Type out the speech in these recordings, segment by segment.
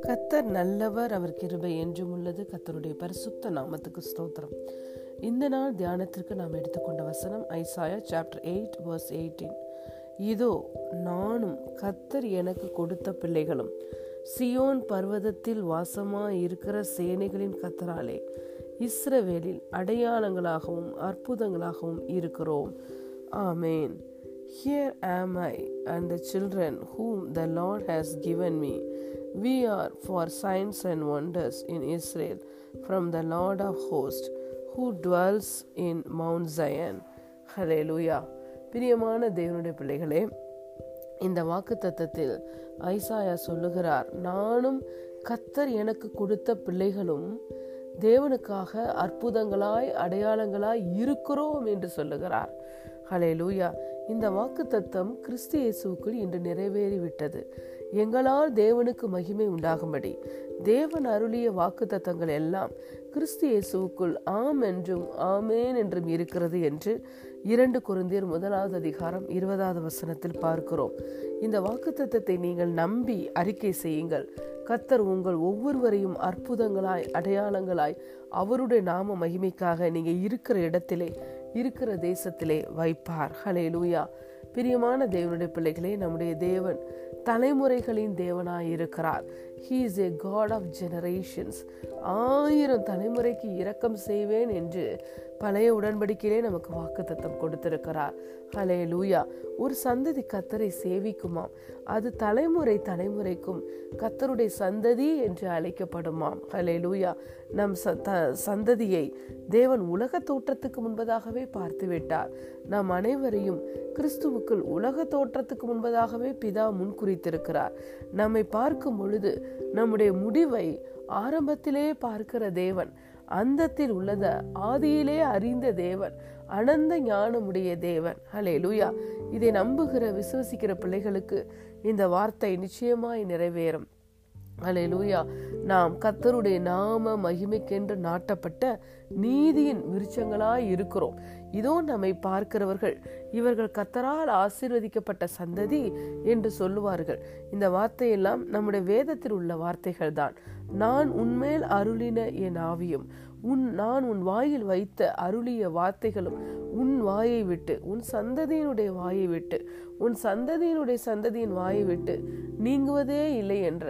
கத்தர் நல்லவர் அவர் கிருபை என்றும் உள்ளது. கத்தருடைய பரிசுத்த நாமத்துக்கு ஸ்தோத்திரம். இந்த நாள் தியானத்திற்கு நாம் எடுத்துக்கொண்ட வசனம் Isaiah chapter eight verse eighteen இதோ நானும் கத்தர் எனக்கு கொடுத்த பிள்ளைகளும் சியோன் பர்வதத்தில் வாசமாய் இருக்கிற சேனைகளின் கத்தராலே இஸ்ரவேலில் அடையாளங்களாகவும் அற்புதங்களாகவும் இருக்கிறோம். ஆமேன். Here am I and the children whom the Lord has given me. We are for signs and wonders in Israel from the Lord of hosts who dwells in Mount Zion. Hallelujah. பிரியமான தேவனுடைய பிள்ளைகளே இந்த வாக்கு தத்தத்தில் Isaiah சொல்லுகிறார் நானும் கத்தர் எனக்கு கொடுத்த பிள்ளைகளும் தேவனுக்காக அற்புதங்களாய் அடையாளங்களாய் இருக்கிறோம் என்று சொல்லுகிறார் ஹலே லூயா இந்த வாக்கு தத்தம் கிறிஸ்து இயேசுக்குள் இன்று நிறைவேறிவிட்டது. எங்களால் தேவனுக்கு மகிமை உண்டாகும்படி. தேவன் அருளிய வாக்கு தத்தங்கள் எல்லாம் கிறிஸ்து இயேசுக்குள் ஆம் என்றும் ஆமேன் என்றும் இருக்கிறது என்று இரண்டு குருந்தியர் முதலாவது அதிகாரம் இருபதாவது வசனத்தில் பார்க்கிறோம். இந்த வாக்கு தத்தத்தை நீங்கள் நம்பி அறிக்கை செய்யுங்கள். கத்தர் உங்கள் ஒவ்வொருவரையும் அற்புதங்களாய் அடையாளங்களாய் அவருடைய நாம மகிமைக்காக நீங்க இருக்கிற இடத்திலே இருக்கிற தேசத்திலே வைப்பார். ஹலே லூயா பிரியமான தேவனுடைய பிள்ளைகளே நம்முடைய தேவன் தலைமுறைகளின் தேவனாய் இருக்கிறார் he is a God of generations ஆயிரம் தலைமுறைக்கு இரக்கம் செய்வேன் என்று பழைய உடன்படிக்கையிலே நமக்கு வாக்குத்தத்தம் கொடுத்திருக்கிறார். ஹலே லூயா ஒரு சந்ததி கத்தரை சேவிக்குமாம். அது தலைமுறை தலைமுறைக்கும் கத்தருடைய சந்ததி என்று அழைக்கப்படுமாம். ஹலே லூயா நம் சந்ததியை தேவன் உலக தோற்றத்துக்கு முன்பதாகவே பார்த்துவிட்டார். நாம் அனைவரையும் கிறிஸ்துவுக்குள் உலக தோற்றத்துக்கு முன்பதாகவே பிதா முன்குறித்திருக்கிறார். நம்மை பார்க்கும் பொழுது நம்முடைய முடிவை ஆரம்பத்திலே பார்க்கிற தேவன் அந்தத்தில் உள்ளத ஆதியிலே அறிந்த தேவன் அனந்த ஞானமுடைய தேவன். ஹலே லூயா இதை நம்புகிற விசுவசிக்கிற பிள்ளைகளுக்கு இந்த வார்த்தை நிச்சயமாய் நிறைவேறும். அலே லூயா நாம் கத்தருடைய நாம மகிமைக்கென்று நாட்டப்பட்ட நீதியின் விருச்சங்களாய் இருக்கிறோம். இதோ நம்மை பார்க்கிறவர்கள் இவர்கள் கத்தரால் ஆசீர்வதிக்கப்பட்ட சந்ததி என்று சொல்லுவார்கள். இந்த வார்த்தையெல்லாம் நம்முடைய வேதத்தில் உள்ள வார்த்தைகள் தான். நான் உன்மேல் அருளின என் ஆவியும் உன் நான் உன் வாயில் வைத்த அருளிய வார்த்தைகளும் உன் வாயை விட்டு உன் சந்ததியினுடைய வாயை விட்டு உன் சந்ததியினுடைய சந்ததியின் வாயை விட்டு நீங்குவதே இல்லை என்ற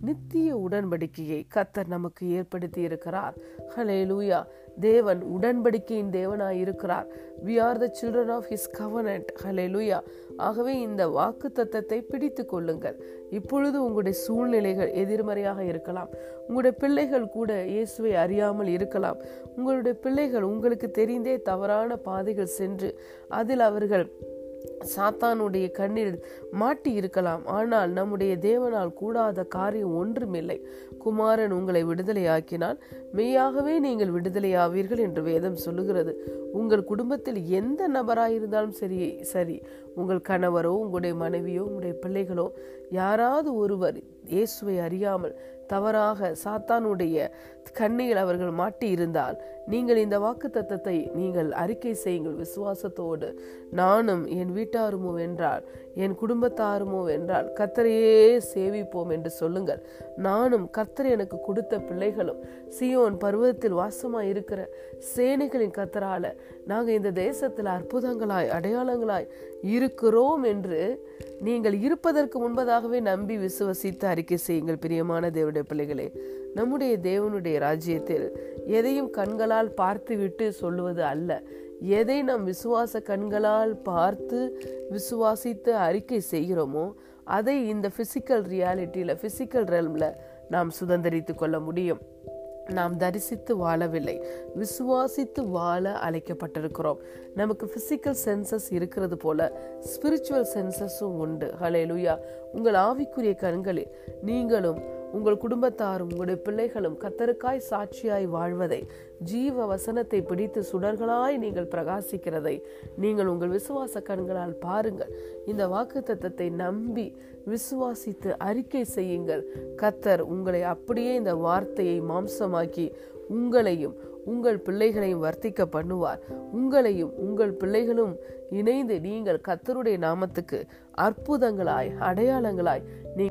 நித்திய உடன்படிக்கையை கத்தர் நமக்கு ஏற்படுத்தி இருக்கிறார் ஹலே லூயா தேவன் உடன்படிக்கையின் தேவனாய் இருக்கிறார் we are the children of his covenant hallelujah ஆகவே இந்த வாக்கு தத்தத்தை பிடித்து கொள்ளுங்கள். இப்பொழுது உங்களுடைய சூழ்நிலைகள் எதிர்மறையாக இருக்கலாம். உங்களுடைய பிள்ளைகள் கூட இயேசுவை அறியாமல் இருக்கலாம். உங்களுடைய பிள்ளைகள் உங்களுக்கு தெரிந்தே தவறான பாதைகள் சென்று அதில் அவர்கள் சாத்தானுடைய கண்ணில் மாட்டி இருக்கலாம். ஆனால் நம்முடைய தேவனால் கூடாத காரியம் ஒன்றுமில்லை. குமாரன் உங்களை விடுதலையாக்கினால் மெய்யாகவே நீங்கள் விடுதலையாவீர்கள் என்று வேதம் சொல்லுகிறது. உங்கள் குடும்பத்தில் எந்த நபராயிருந்தாலும் சரி சரி. உங்கள் கணவரோ உங்களுடைய மனைவியோ உங்களுடைய பிள்ளைகளோ யாராவது ஒருவர் இயேசுவை அறியாமல் தவறாக சாத்தானுடைய கண்ணியில் அவர்கள் மாட்டி இருந்தால் நீங்கள் இந்த வாக்கு தத்தத்தை நீங்கள் அறிக்கை செய்யுங்கள் விசுவாசத்தோடு. நானும் என் வீட்டாருமோ வென்றால் என் குடும்பத்தாருமோ வென்றால் கத்தரையே சேவிப்போம் என்று சொல்லுங்கள். நானும் கத்தர் எனக்கு கொடுத்த பிள்ளைகளும் சியோன் பருவத்தில் வாசமாக இருக்கிற சேனைகளின் கத்தரால நாங்கள் இந்த தேசத்தில் அற்புதங்களாய் அடையாளங்களாய் இருக்கிறோம் என்று நீங்கள் இருப்பதற்கு முன்பதாகவே நம்பி விசுவசித்து அறிக்கை செய்யுங்கள் பிரியமான தேவனுடைய பிள்ளைகளே. நம்முடைய தேவனுடைய ராஜ்யத்தில் எதையும் கண்களால் பார்த்துவிட்டு சொல்லுவது அல்ல. எதை நாம் விசுவாச கண்களால் பார்த்து விசுவாசித்து அறிக்கை செய்கிறோமோ அதை இந்த பிசிக்கல் ரியாலிட்டியில் பிசிக்கல் ரெல்மில் நாம் சுதந்திரித்து கொள்ள முடியும். நாம் தரிசித்து வாழவில்லை. விசுவாசித்து வாழ அழைக்கப்பட்டிருக்கிறோம். நமக்கு பிசிக்கல் சென்சஸ் இருக்கிறது போல ஸ்பிரிச்சுவல் சென்சஸும் உண்டு. ஹலே லூயா உங்கள் ஆவிக்குரிய கண்களில் நீங்களும் உங்கள் குடும்பத்தாரும் உங்களுடைய பிள்ளைகளும் கத்தருக்காய் சாட்சியாய் வாழ்வதை ஜீவ வசனத்தை பிடித்து சுடர்களாய் நீங்கள் பிரகாசிக்கிறதை நீங்கள் உங்கள் விசுவாச கண்களால் பாருங்கள். இந்த வாக்கு தத்தத்தை நம்பி விசுவாசித்து அறிக்கை செய்யுங்கள். கத்தர் உங்களை அப்படியே இந்த வார்த்தையை மாம்சமாக்கி உங்களையும் உங்கள் பிள்ளைகளையும் வர்த்திக்க பண்ணுவார். உங்களையும் உங்கள் பிள்ளைகளும் இணைந்து நீங்கள் கத்தருடைய நாமத்துக்கு அற்புதங்களாய் அடையாளங்களாய் நீ